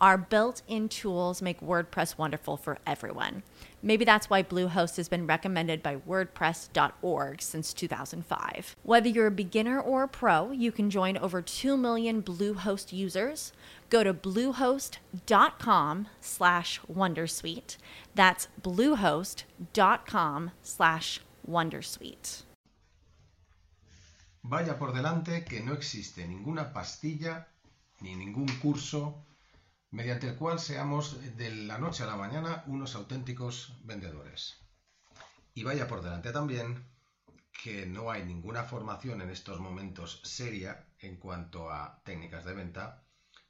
Our built in tools make WordPress wonderful for everyone. Maybe that's why Bluehost has been recommended by WordPress.org since 2005. Whether you're a beginner or a pro, you can join over 2 million Bluehost users. Go to bluehost.com slash Wondersuite. That's bluehost.com slash Wondersuite. Vaya por delante que no existe ninguna pastilla ni ningún curso mediante el cual seamos de la noche a la mañana unos auténticos vendedores. Y vaya por delante también que no hay ninguna formación en estos momentos seria en cuanto a técnicas de venta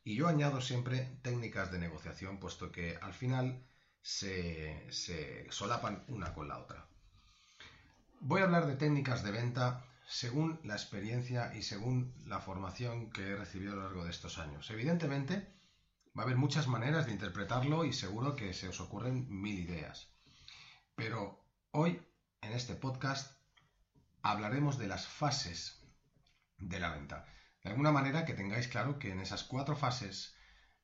y yo añado siempre técnicas de negociación puesto que al final se, se solapan una con la otra. Voy a hablar de técnicas de venta según la experiencia y según la formación que he recibido a lo largo de estos años. Evidentemente, Va a haber muchas maneras de interpretarlo y seguro que se os ocurren mil ideas. Pero hoy, en este podcast, hablaremos de las fases de la venta. De alguna manera que tengáis claro que en esas cuatro fases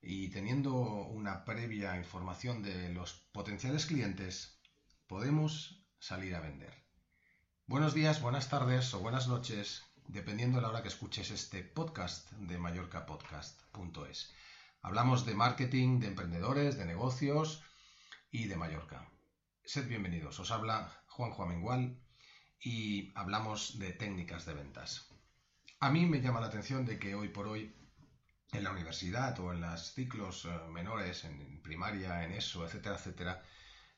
y teniendo una previa información de los potenciales clientes, podemos salir a vender. Buenos días, buenas tardes o buenas noches, dependiendo de la hora que escuches este podcast de mallorcapodcast.es. Hablamos de marketing, de emprendedores, de negocios y de Mallorca. Sed bienvenidos. Os habla Juanjo Amengual y hablamos de técnicas de ventas. A mí me llama la atención de que hoy por hoy en la universidad o en los ciclos eh, menores, en primaria, en eso, etcétera, etcétera,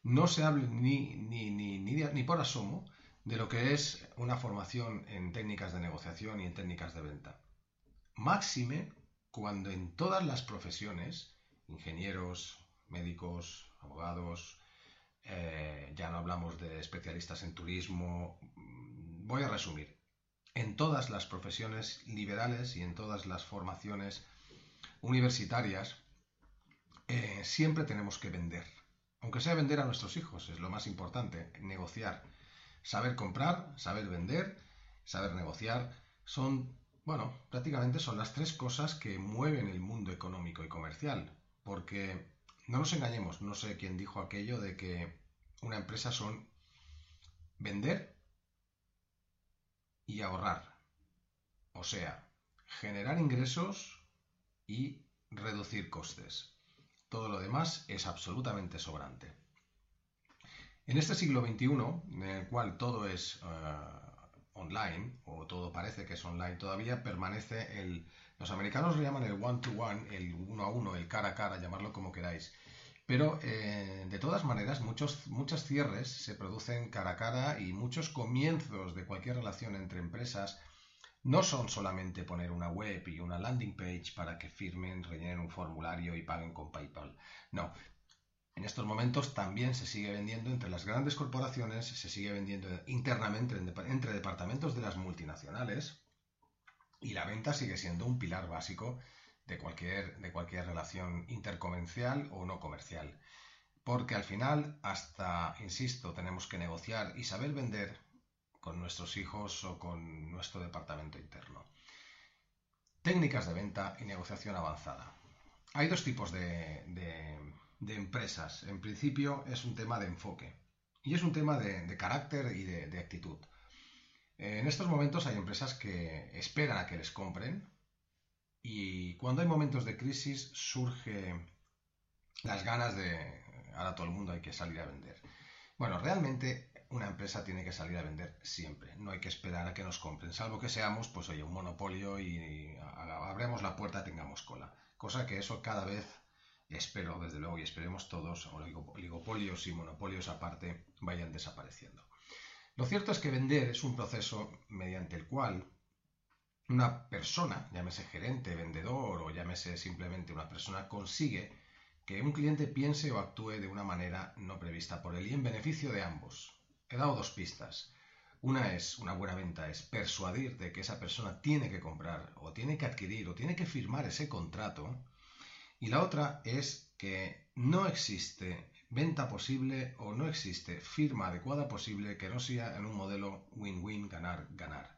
no se hable ni, ni, ni, ni, por asomo de lo que es una formación en técnicas de negociación y en técnicas de venta. Máxime cuando en todas las profesiones, ingenieros, médicos, abogados, eh, ya no hablamos de especialistas en turismo, mm, voy a resumir, en todas las profesiones liberales y en todas las formaciones universitarias, eh, siempre tenemos que vender. Aunque sea vender a nuestros hijos, es lo más importante, negociar. Saber comprar, saber vender, saber negociar, son bueno, prácticamente son las tres cosas que mueven el mundo económico y comercial, porque no nos engañemos, no sé quién dijo aquello de que una empresa son vender y ahorrar, o sea, generar ingresos y reducir costes. Todo lo demás es absolutamente sobrante. En este siglo XXI, en el cual todo es eh, online, o todo parece que es online todavía, permanece el... Los americanos lo llaman el one-to-one, el uno a uno, el cara a cara, llamarlo como queráis. Pero eh, de todas maneras, muchos, muchos cierres se producen cara a cara y muchos comienzos de cualquier relación entre empresas no son solamente poner una web y una landing page para que firmen, rellenen un formulario y paguen con PayPal. No, en estos momentos también se sigue vendiendo entre las grandes corporaciones, se sigue vendiendo internamente entre departamentos de las multinacionales y la venta sigue siendo un pilar básico de cualquier, de cualquier relación intercomercial o no comercial. Porque al final, hasta, insisto, tenemos que negociar y saber vender con nuestros hijos o con nuestro departamento interno. Técnicas de venta y negociación avanzada. Hay dos tipos de de empresas. En principio es un tema de enfoque y es un tema de, carácter y de, actitud. En estos momentos hay empresas que esperan a que les compren y cuando hay momentos de crisis surge las ganas de ahora todo el mundo hay que salir a vender. Bueno, realmente una empresa tiene que salir a vender siempre, no hay que esperar a que nos compren, salvo que seamos, pues oye, un monopolio y, y abremos la puerta, tengamos cola, cosa que eso cada vez espero desde luego y esperemos todos, oligopolios y monopolios aparte, vayan desapareciendo. Lo cierto es que vender es un proceso mediante el cual una persona, llámese gerente, vendedor o llámese simplemente una persona, consigue que un cliente piense o actúe de una manera no prevista por él y en beneficio de ambos. He dado dos pistas. Una es, una buena venta es persuadir de que esa persona tiene que comprar o tiene que adquirir o tiene que firmar ese contrato. Y la otra es que no existe venta posible o no existe firma adecuada posible que no sea en un modelo win-win, ganar-ganar.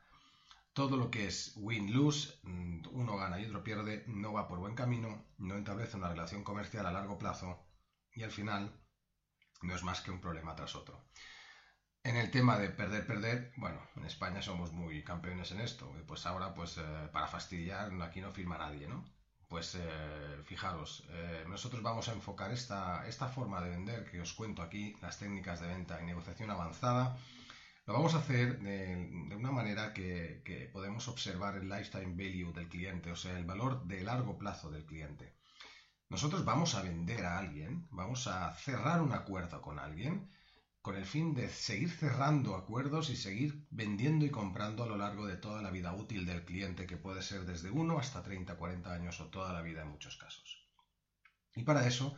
Todo lo que es win-lose, mm, uno gana y otro pierde, no va por buen camino, no establece una relación comercial a largo plazo y al final no es más que un problema tras otro. En el tema de perder, perder, bueno, en España somos muy campeones en esto. Pues ahora, pues eh, para fastidiar, aquí no firma nadie, ¿no? Pues eh, fijaros, eh, nosotros vamos a enfocar esta, esta forma de vender que os cuento aquí, las técnicas de venta y negociación avanzada, lo vamos a hacer de, una manera que, que, podemos observar el lifetime value del cliente, o sea, el valor de largo plazo del cliente. Nosotros vamos a vender a alguien, vamos a cerrar un acuerdo con alguien, con el fin de seguir cerrando acuerdos y seguir vendiendo y comprando a lo largo de toda la vida útil del cliente, que puede ser desde 1 hasta 30, 40 años o toda la vida en muchos casos. Y para eso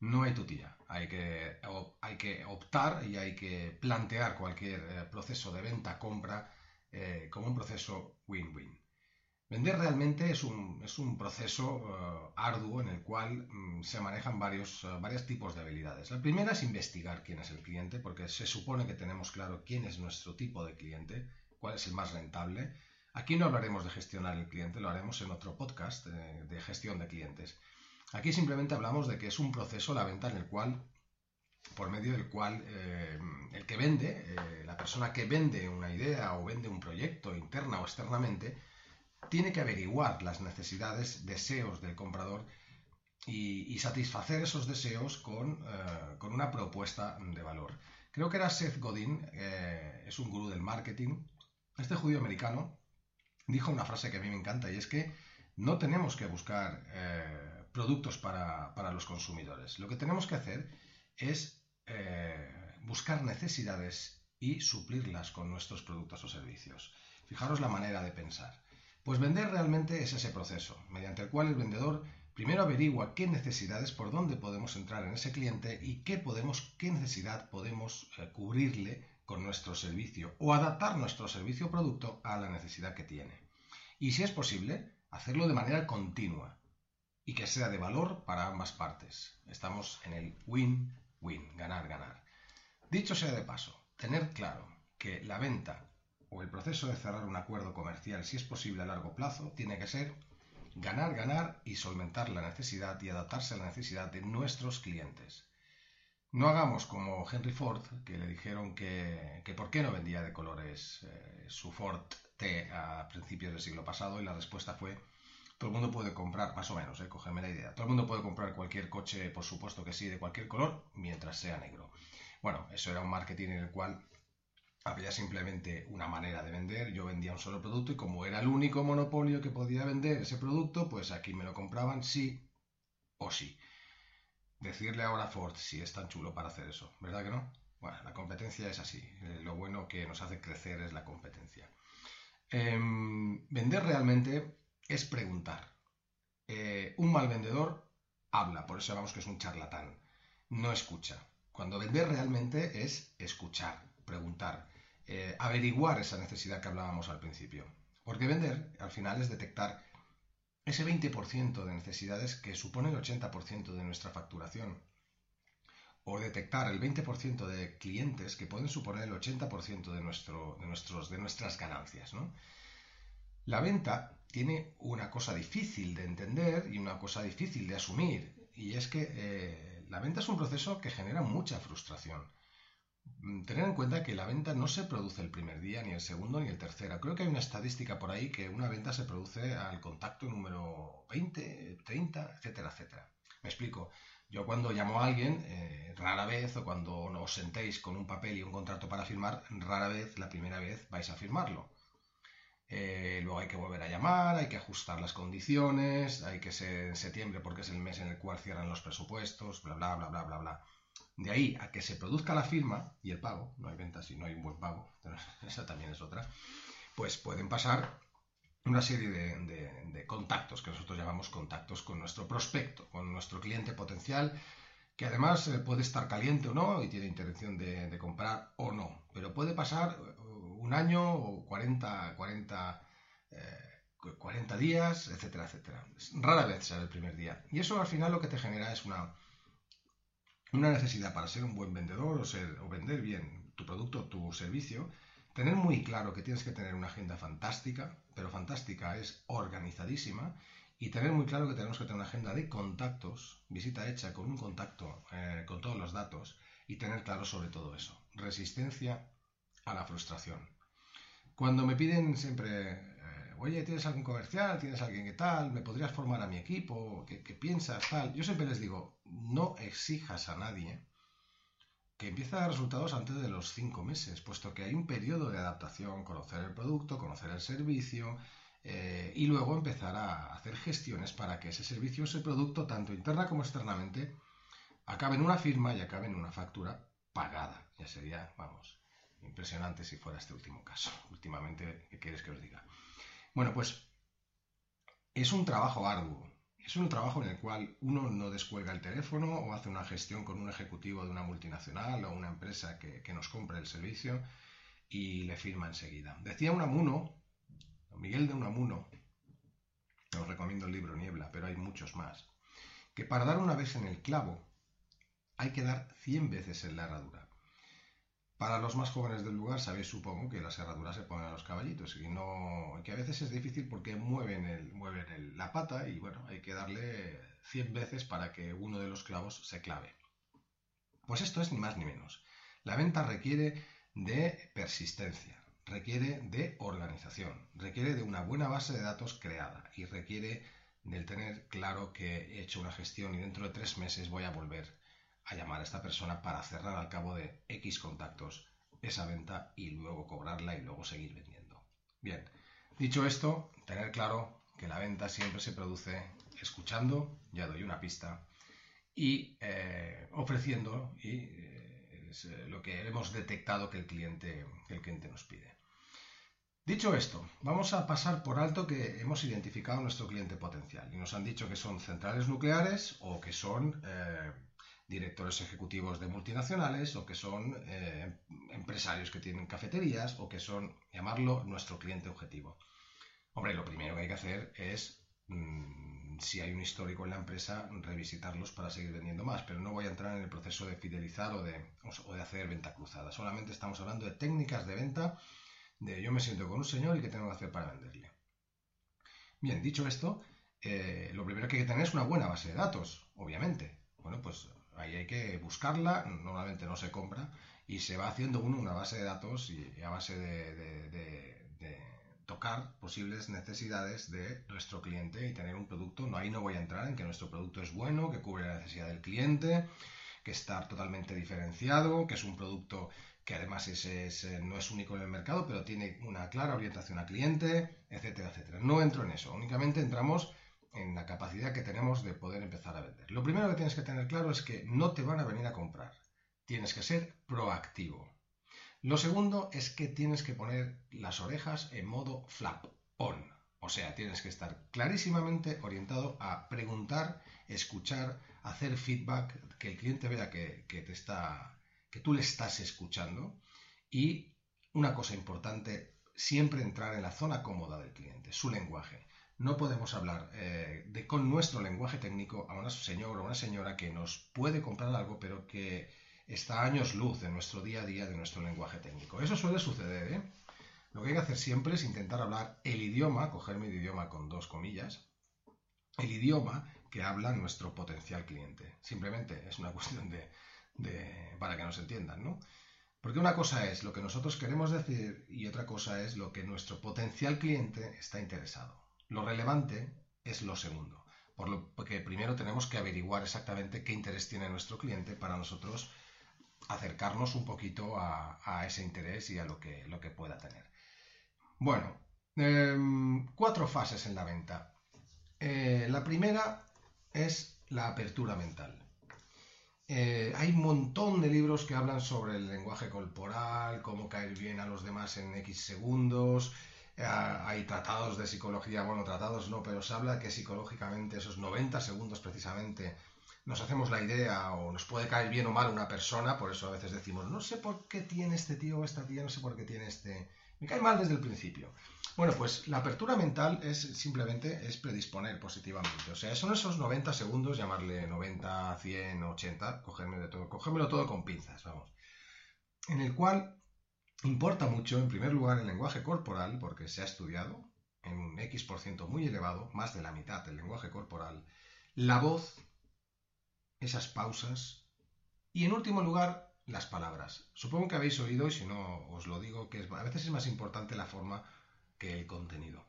no hay tutilla, hay que, hay que optar y hay que plantear cualquier eh, proceso de venta-compra eh, como un proceso win-win. Vender realmente es un, es un proceso eh, arduo en el cual mm, se manejan varios, uh, varios tipos de habilidades. La primera es investigar quién es el cliente, porque se supone que tenemos claro quién es nuestro tipo de cliente, cuál es el más rentable. Aquí no hablaremos de gestionar el cliente, lo haremos en otro podcast de, de gestión de clientes. Aquí simplemente hablamos de que es un proceso, la venta, en el cual por medio del cual eh, el que vende, eh, la persona que vende una idea o vende un proyecto interna o externamente, tiene que averiguar las necesidades, deseos del comprador y, satisfacer esos deseos eh, con, una propuesta de valor. Creo que era Seth Godin, eh, es un gurú del marketing. Este judío americano dijo una frase que a mí me encanta y es que no tenemos que buscar eh, productos para, para, los consumidores. Lo que tenemos que hacer es buscar necesidades y suplirlas con nuestros productos o servicios. Fijaros la manera de pensar. Pues vender realmente es ese proceso, mediante el cual el vendedor primero averigua qué necesidades, por dónde podemos entrar en ese cliente y qué, podemos, qué necesidad podemos eh, cubrirle con nuestro servicio o adaptar nuestro servicio o producto a la necesidad que tiene. Y si es posible, hacerlo de manera continua y que sea de valor para ambas partes. Estamos en el win-win, ganar-ganar. Dicho sea de paso, tener claro que la venta o el proceso de cerrar un acuerdo comercial, si es posible a largo plazo, tiene que ser ganar, ganar y solventar la necesidad y adaptarse a la necesidad de nuestros clientes. No hagamos como Henry Ford, que le dijeron que, por qué no vendía de colores eh, su Ford T a principios del siglo pasado y la respuesta fue todo el mundo puede comprar, más o menos, eh, cógeme la idea, todo el mundo puede comprar cualquier coche, por supuesto que sí, de cualquier color, mientras sea negro. Bueno, eso era un marketing en el cual había simplemente una manera de vender, yo vendía un solo producto y como era el único monopolio que podía vender ese producto, pues aquí me lo compraban sí o sí. Decirle ahora a Ford si es tan chulo para hacer eso, ¿verdad que no? Bueno, la competencia es así, eh, lo bueno que nos hace crecer es la competencia. Em, vender realmente es preguntar. Eh, un mal vendedor habla, por eso sabemos que es un charlatán, no escucha. Cuando vender realmente es escuchar, preguntar. Eh, averiguar esa necesidad que hablábamos al principio. Porque vender, al final, es detectar ese 20% de necesidades que supone el 80% de nuestra facturación. O detectar el 20% de clientes que pueden suponer el 80% de, de, nuestros, de nuestras ganancias. La venta tiene una cosa difícil de entender y una cosa difícil de asumir. Y es que eh, la venta es un proceso que genera mucha frustración. Mm, tener en cuenta que la venta no se produce el primer día, ni el segundo, ni el tercero. Creo que hay una estadística por ahí que una venta se produce al contacto número 20, 30, etcétera, etcétera. Me explico. Yo cuando llamo a alguien, eh, rara vez, o cuando os sentéis con un papel y un contrato para firmar, rara vez, la primera vez, vais a firmarlo. eh, luego hay que volver a llamar, hay que ajustar las condiciones, hay que ser en septiembre porque es el mes en el cual cierran los presupuestos, bla, bla, bla, bla, bla, bla. De ahí a que se produzca la firma y el pago, no hay venta si no hay un buen pago, esa también es otra, pues pueden pasar una serie de, contactos que nosotros llamamos contactos con nuestro prospecto, con nuestro cliente potencial, que además eh, puede estar caliente o no y tiene intención de, comprar o no, pero puede pasar eh, un año o 40, 40, 40 días, etcétera, etcétera. Rara vez será el primer día. Y eso al final lo que te genera es una, una necesidad para ser un buen vendedor o, ser, o vender bien tu producto o tu servicio, tener muy claro que tienes que tener una agenda fantástica, pero fantástica es organizadísima, y tener muy claro que tenemos que tener una agenda de contactos, visita hecha con un contacto, eh, con todos los datos, y tener claro sobre todo eso. Resistencia a la frustración. Cuando me piden siempre oye, ¿tienes algún comercial? ¿Tienes alguien que tal? ¿Me podrías formar a mi equipo? ¿Qué, piensas? Tal. Yo siempre les digo, no exijas a nadie que empiece a dar resultados antes de los cinco meses, puesto que hay un periodo de adaptación, conocer el producto, conocer el servicio eh, y luego empezar a hacer gestiones para que ese servicio, ese producto, tanto interna como externamente, acabe en una firma y acabe en una factura pagada. Ya sería, vamos, impresionante si fuera este último caso. Últimamente, ¿qué quieres que os diga? Bueno, pues es un trabajo arduo. Es un trabajo en el cual uno no descuelga el teléfono o hace una gestión con un ejecutivo de una multinacional o una empresa que, nos compre el servicio y le firma enseguida. Decía Unamuno, Miguel de Unamuno, os recomiendo el libro Niebla, pero hay muchos más, que para dar una vez en el clavo hay que dar 100 veces en la herradura. Para los más jóvenes del lugar, sabéis, supongo, que las herraduras se ponen a los caballitos y no, que a veces es difícil porque mueven, el, mueven la pata y bueno, hay que darle 100 veces para que uno de los clavos se clave. Pues esto es ni más ni menos. La venta requiere de persistencia, requiere de organización, requiere de una buena base de datos creada y requiere del tener claro que he hecho una gestión y dentro de tres meses voy a volver a llamar a esta persona para cerrar al cabo de X contactos esa venta y luego cobrarla y luego seguir vendiendo. Bien, dicho esto, tener claro que la venta siempre se produce escuchando, ya doy una pista, y eh, ofreciendo y eh, eh, lo que hemos detectado que el, cliente, que el cliente nos pide. Dicho esto, vamos a pasar por alto que hemos identificado nuestro cliente potencial y nos han dicho que son centrales nucleares o que son directores ejecutivos de multinacionales o que son eh, empresarios que tienen cafeterías o que son, llamarlo, nuestro cliente objetivo. Hombre, lo primero que hay que hacer es, mm, si hay un histórico en la empresa, revisitarlos para seguir vendiendo más, pero no voy a entrar en el proceso de fidelizar o de, o de hacer venta cruzada. Solamente estamos hablando de técnicas de venta, de yo me siento con un señor y qué tengo que hacer para venderle. Bien, dicho esto, eh, lo primero que hay que tener es una buena base de datos, obviamente. Bueno, pues Ahí hay que buscarla, normalmente no se compra y se va haciendo uno una base de datos y a base de, tocar posibles necesidades de nuestro cliente y tener un producto. No, ahí no voy a entrar en que nuestro producto es bueno, que cubre la necesidad del cliente, que está totalmente diferenciado, que es un producto que además eh, no es único en el mercado, pero tiene una clara orientación al cliente, etcétera, etcétera. No entro en eso, únicamente entramos en la capacidad que tenemos de poder empezar a vender. Lo primero que tienes que tener claro es que no te van a venir a comprar. Tienes que ser proactivo. Lo segundo es que tienes que poner las orejas en modo flap on. O sea, tienes que estar clarísimamente orientado a preguntar, escuchar, hacer feedback, que el cliente vea que, te está, que tú le estás escuchando. Y una cosa importante, siempre entrar en la zona cómoda del cliente, su lenguaje no podemos hablar eh, de, con nuestro lenguaje técnico a una señora o una señora que nos puede comprar algo, pero que está años luz en nuestro día a día de nuestro lenguaje técnico. Eso suele suceder, ¿eh? Lo que hay que hacer siempre es intentar hablar el idioma, cogerme el idioma con dos comillas, el idioma que habla nuestro potencial cliente. Simplemente es una cuestión de, de para que nos entiendan, ¿no? Porque una cosa es lo que nosotros queremos decir y otra cosa es lo que nuestro potencial cliente está interesado. Lo relevante es lo segundo, por lo que primero tenemos que averiguar exactamente qué interés tiene nuestro cliente para nosotros acercarnos un poquito a, ese interés y a lo que, pueda tener. Bueno, Em, cuatro fases en la venta. Eh, la primera es la apertura mental. Eh, hay un montón de libros que hablan sobre el lenguaje corporal, cómo caer bien a los demás en X segundos. Eh, hay tratados de psicología, bueno, tratados no, pero se habla que psicológicamente esos 90 segundos precisamente nos hacemos la idea o nos puede caer bien o mal una persona, por eso a veces decimos, no sé por qué tiene este tío o esta tía, no sé por qué tiene este... Me cae mal desde el principio. Bueno, pues la apertura mental es simplemente es predisponer positivamente. O sea, son esos 90 segundos, llamarle 90, 100, 80, cogerme de todo, cogérmelo todo con pinzas, vamos. En el cual importa mucho, en primer lugar, el lenguaje corporal, porque se ha estudiado en un X% muy elevado, más de la mitad del lenguaje corporal, la voz, esas pausas y, en último lugar, las palabras. Supongo que habéis oído, y si no os lo digo, que a veces es más importante la forma que el contenido.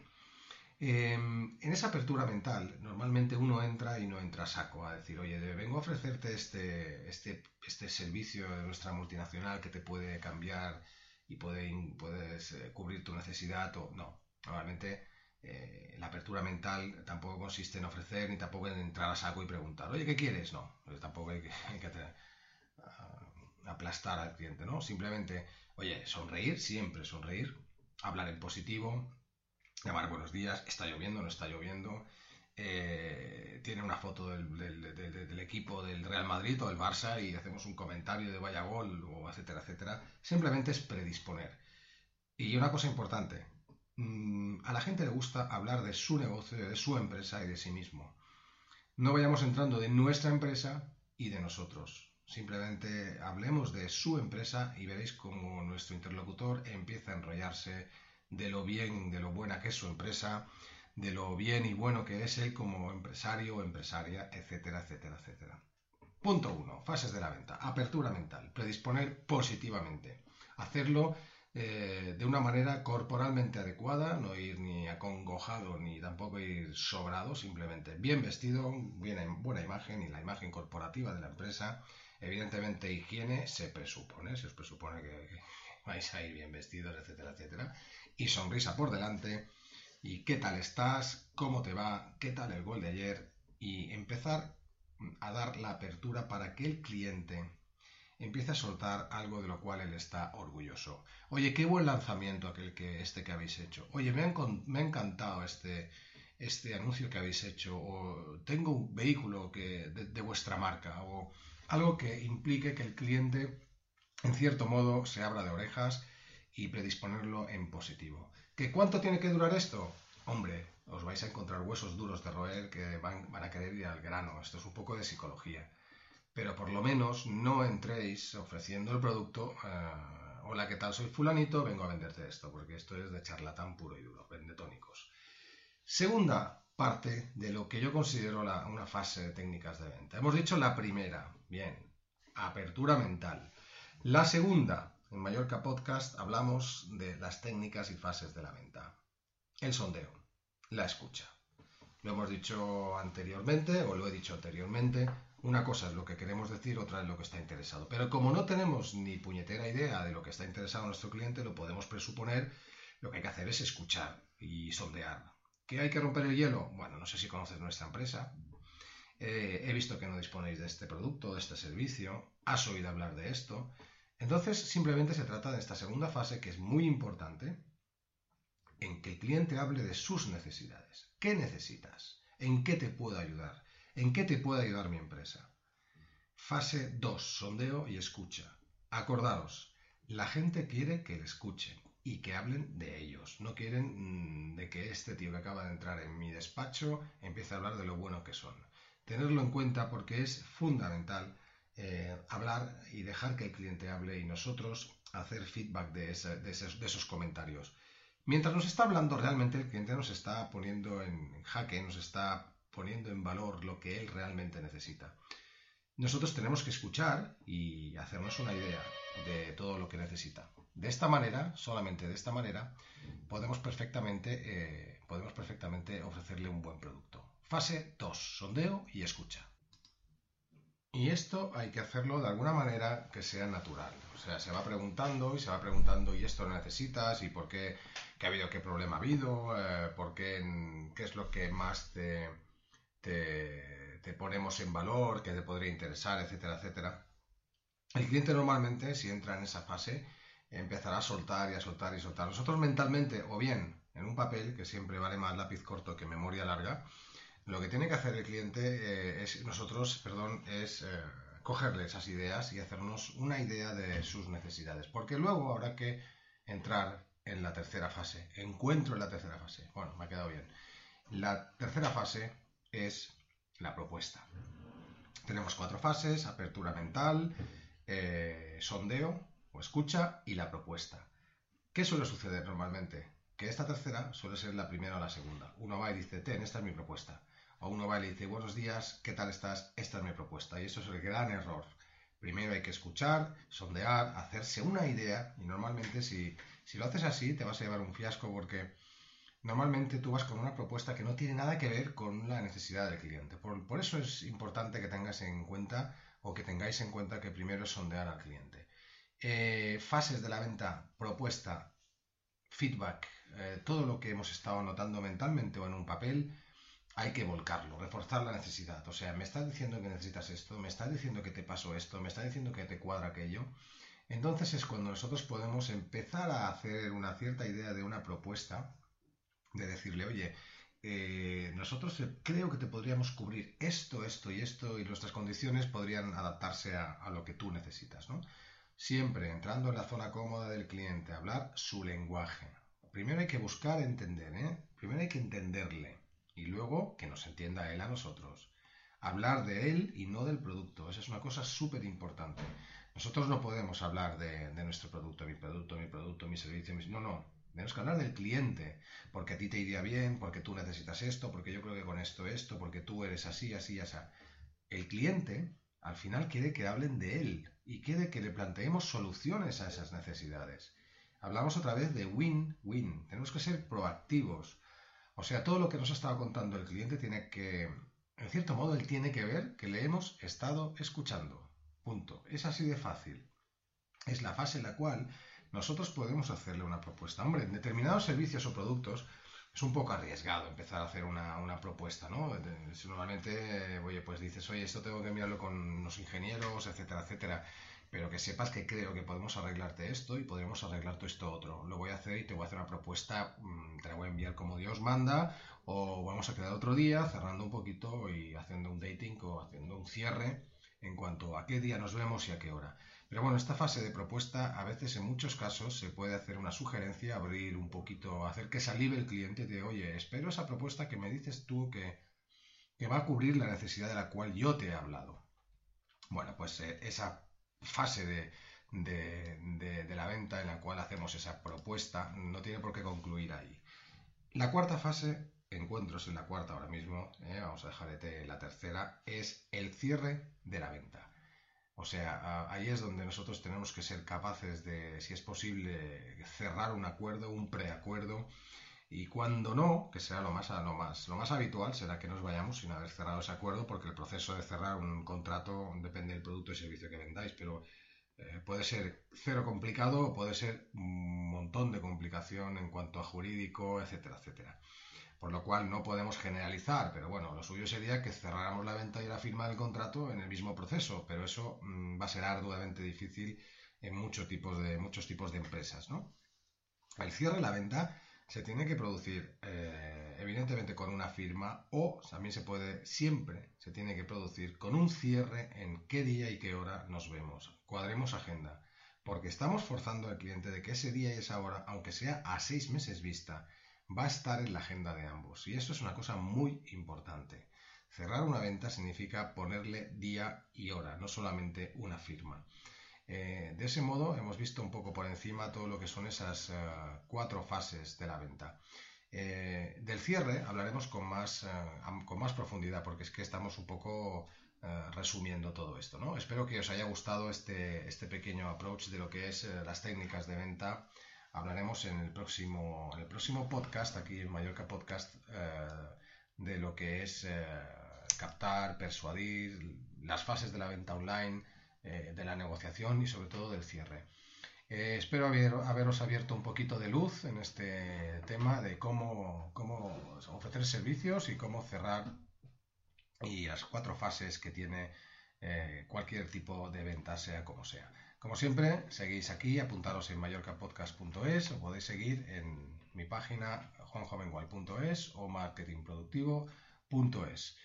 Em, en esa apertura mental, normalmente uno entra y no entra a saco a decir, oye, vengo a ofrecerte este, este, este servicio de nuestra multinacional que te puede cambiar y puede, puedes eh, cubrir tu necesidad o no. Normalmente eh, la apertura mental tampoco consiste en ofrecer ni tampoco en entrar a saco y preguntar, oye, ¿qué quieres? No, pues tampoco hay que, aplastar al cliente, ¿no? Simplemente, oye, sonreír, siempre sonreír, hablar en positivo, llamar buenos días, está lloviendo, no está lloviendo, eh, tiene una foto del, equipo del Real Madrid o del Barça y hacemos un comentario de vaya gol o etcétera, etcétera. Simplemente es predisponer. Y una cosa importante, mm, a la gente le gusta hablar de su negocio, de su empresa y de sí mismo. No vayamos entrando de nuestra empresa y de nosotros. Simplemente hablemos de su empresa y veréis cómo nuestro interlocutor empieza a enrollarse de lo bien, de lo buena que es su empresa, de lo bien y bueno que es él como empresario o empresaria, etcétera, etcétera, etcétera. Punto uno, fases de la venta. Apertura mental, predisponer positivamente. Hacerlo eh, de una manera corporalmente adecuada, no ir ni acongojado ni tampoco ir sobrado, simplemente bien vestido, bien, buena imagen y la imagen corporativa de la empresa Evidentemente, higiene se presupone, se os presupone que, vais a ir bien vestidos, etcétera, etcétera. Y sonrisa por delante. Y qué tal estás, cómo te va, qué tal el gol de ayer. Y empezar a dar la apertura para que el cliente empiece a soltar algo de lo cual él está orgulloso. Oye, qué buen lanzamiento aquel que este que habéis hecho. Oye, me ha, encantado este, este anuncio que habéis hecho. O tengo un vehículo que, de vuestra marca. O algo que implique que el cliente, en cierto modo, se abra de orejas y predisponerlo en positivo. ¿Que cuánto tiene que durar esto? Hombre, os vais a encontrar huesos duros de roer que van, a querer ir al grano. Esto es un poco de psicología. Pero por lo menos no entréis ofreciendo el producto. Eh, Hola, ¿qué tal? Soy fulanito, vengo a venderte esto, porque esto es de charlatán puro y duro, vende tónicos. Segunda parte de lo que yo considero una fase de técnicas de venta. Hemos dicho la primera, bien, apertura mental. La segunda, en Mallorca Podcast hablamos de las técnicas y fases de la venta. El sondeo, la escucha. Lo hemos dicho anteriormente, o lo he dicho anteriormente, una cosa es lo que queremos decir, otra es lo que está interesado. Pero como no tenemos ni puñetera idea de lo que está interesado nuestro cliente, lo podemos presuponer, lo que hay que hacer es escuchar y sondear ¿Que hay que romper el hielo? Bueno, no sé si conoces nuestra empresa. Eh, he visto que no disponéis de este producto, de este servicio. Has oído hablar de esto. Entonces, simplemente se trata de esta segunda fase que es muy importante, en que el cliente hable de sus necesidades. ¿Qué necesitas? ¿En qué te puedo ayudar? ¿En qué te puede ayudar mi empresa? Fase 2, sondeo y escucha. Acordaros, la gente quiere que le escuchen y que hablen de ellos. No quieren mm, de que este tío que acaba de entrar en mi despacho empiece a hablar de lo bueno que son. Tenerlo en cuenta porque es fundamental eh, hablar y dejar que el cliente hable y nosotros hacer feedback de, esos, comentarios. Mientras nos está hablando, realmente el cliente nos está poniendo en jaque, nos está poniendo en valor lo que él realmente necesita. Nosotros tenemos que escuchar y hacernos una idea de todo lo que necesita. De esta manera, solamente de esta manera, podemos perfectamente, eh, podemos perfectamente ofrecerle un buen producto. Fase 2, sondeo y escucha. Y esto hay que hacerlo de alguna manera que sea natural. O sea, se va preguntando y se va preguntando, ¿y esto lo necesitas? ¿Y por qué? ¿Qué ha habido? ¿Qué problema ha habido? Eh, ¿Por qué? ¿Qué es lo que más te, te, ponemos en valor? ¿Qué te podría interesar? Etcétera, etcétera. El cliente normalmente, si entra en esa fase, empezará a soltar y a soltar y soltar. Nosotros mentalmente, o bien en un papel, que siempre vale más lápiz corto que memoria larga, lo que tiene que hacer el cliente eh, es, nosotros, perdón, es eh, cogerle esas ideas y hacernos una idea de sus necesidades. Porque luego habrá que entrar en la tercera fase. Encuentro en la tercera fase. Bueno, me ha quedado bien. La tercera fase es la propuesta. Tenemos cuatro fases, apertura mental, eh, sondeo o escucha y la propuesta. ¿Qué suele suceder normalmente? Que esta tercera suele ser la primera o la segunda. Uno va y dice, ten, esta es mi propuesta o uno va y le dice, buenos días, ¿qué tal estás? Esta es mi propuesta. Y eso es el gran error. Primero hay que escuchar, sondear, hacerse una idea y normalmente si, si lo haces así te vas a llevar un fiasco porque normalmente tú vas con una propuesta que no tiene nada que ver con la necesidad del cliente. Por, eso es importante que tengas en cuenta o que tengáis en cuenta que primero es sondear al cliente. Eh, fases de la venta, propuesta, feedback, eh, todo lo que hemos estado anotando mentalmente o en un papel, hay que volcarlo, reforzar la necesidad. O sea, me estás diciendo que necesitas esto, me estás diciendo que te pasó esto, me estás diciendo que te cuadra aquello. Entonces es cuando nosotros podemos empezar a hacer una cierta idea de una propuesta, de decirle, oye, eh, nosotros creo que te podríamos cubrir esto, esto y esto, y nuestras condiciones podrían adaptarse a, a lo que tú necesitas, ¿no? Siempre entrando en la zona cómoda del cliente, hablar su lenguaje. Primero hay que buscar entender, ¿eh? Primero hay que entenderle y luego que nos entienda él a nosotros. Hablar de él y no del producto. Esa es una cosa súper importante. Nosotros no podemos hablar de, nuestro producto, mi producto, mi producto, mi servicio. No, no. Tenemos que hablar del cliente. Porque a ti te iría bien, porque tú necesitas esto, porque yo creo que con esto, esto, porque tú eres así, así, así. El cliente al final quiere que hablen de él y quiere que le planteemos soluciones a esas necesidades. Hablamos otra vez de win-win. Tenemos que ser proactivos. O sea, todo lo que nos ha estado contando el cliente tiene que, en cierto modo, él tiene que ver que le hemos estado escuchando. Punto. Es así de fácil. Es la fase en la cual nosotros podemos hacerle una propuesta. Hombre, en determinados servicios o productos es un poco arriesgado empezar a hacer una, propuesta, ¿no? Normalmente, oye, pues dices, oye, esto tengo que mirarlo con los ingenieros, etcétera, etcétera pero que sepas que creo que podemos arreglarte esto y podremos arreglarte esto otro. Lo voy a hacer y te voy a hacer una propuesta, mm, te la voy a enviar como Dios manda, o vamos a quedar otro día cerrando un poquito y haciendo un dating o haciendo un cierre en cuanto a qué día nos vemos y a qué hora. Pero bueno, esta fase de propuesta a veces en muchos casos se puede hacer una sugerencia, abrir un poquito, hacer que salive el cliente y oye, espero esa propuesta que me dices tú que, que va a cubrir la necesidad de la cual yo te he hablado. Bueno, pues eh, esa fase de, la venta en la cual hacemos esa propuesta no tiene por qué concluir ahí. La cuarta fase, encuentros en la cuarta ahora mismo, eh, vamos a dejar de la tercera, es el cierre de la venta. O sea, ahí es donde nosotros tenemos que ser capaces de, si es posible, cerrar un acuerdo, un preacuerdo. Y cuando no, que será lo más, lo, más, lo más habitual, será que nos vayamos sin haber cerrado ese acuerdo, porque el proceso de cerrar un contrato depende del producto y servicio que vendáis, pero eh, puede ser cero complicado o puede ser un montón de complicación en cuanto a jurídico, etcétera, etcétera. Por lo cual no podemos generalizar, pero bueno, lo suyo sería que cerráramos la venta y la firma del contrato en el mismo proceso, pero eso mm, va a ser arduamente difícil en muchos tipos de, muchos tipos de empresas, ¿no? El cierre de la venta se tiene que producir eh, evidentemente con una firma o también se puede, siempre se tiene que producir con un cierre en qué día y qué hora nos vemos. Cuadremos agenda, porque estamos forzando al cliente de que ese día y esa hora, aunque sea a seis meses vista, va a estar en la agenda de ambos. Y eso es una cosa muy importante. Cerrar una venta significa ponerle día y hora, no solamente una firma. Eh, de ese modo hemos visto un poco por encima todo lo que son esas eh, cuatro fases de la venta. Eh, del cierre hablaremos con más, con más profundidad porque es que estamos un poco resumiendo todo esto. ¿no? Espero que os haya gustado este, este pequeño approach de lo que es las técnicas de venta. Hablaremos en el próximo, en el próximo podcast, aquí en Mallorca Podcast, de lo que es captar, persuadir, las fases de la venta online, eh, de la negociación y sobre todo del cierre. Eh, espero haberos abierto un poquito de luz en este tema de cómo, cómo ofrecer servicios y cómo cerrar y las cuatro fases que tiene eh, cualquier tipo de venta, sea como sea. Como siempre, seguís aquí, apuntaros en mallorcapodcast.es o podéis seguir en mi página juanjovengual.es o marketingproductivo.es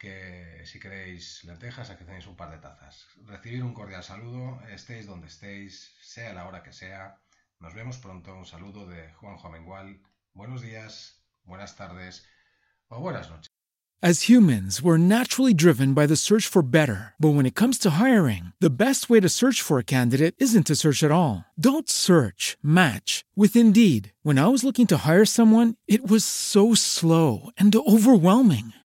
que si queréis lentejas, aquí tenéis un par de tazas. Recibir un cordial saludo, estéis donde estéis, sea la hora que sea. Nos vemos pronto. Un saludo de Juan Jovengual. Buenos días, buenas tardes o buenas noches. As humans, we're naturally driven by the search for better. But when it comes to hiring, the best way to search for a candidate isn't to search at all. Don't search, match with Indeed. When I was looking to hire someone, it was so slow and overwhelming.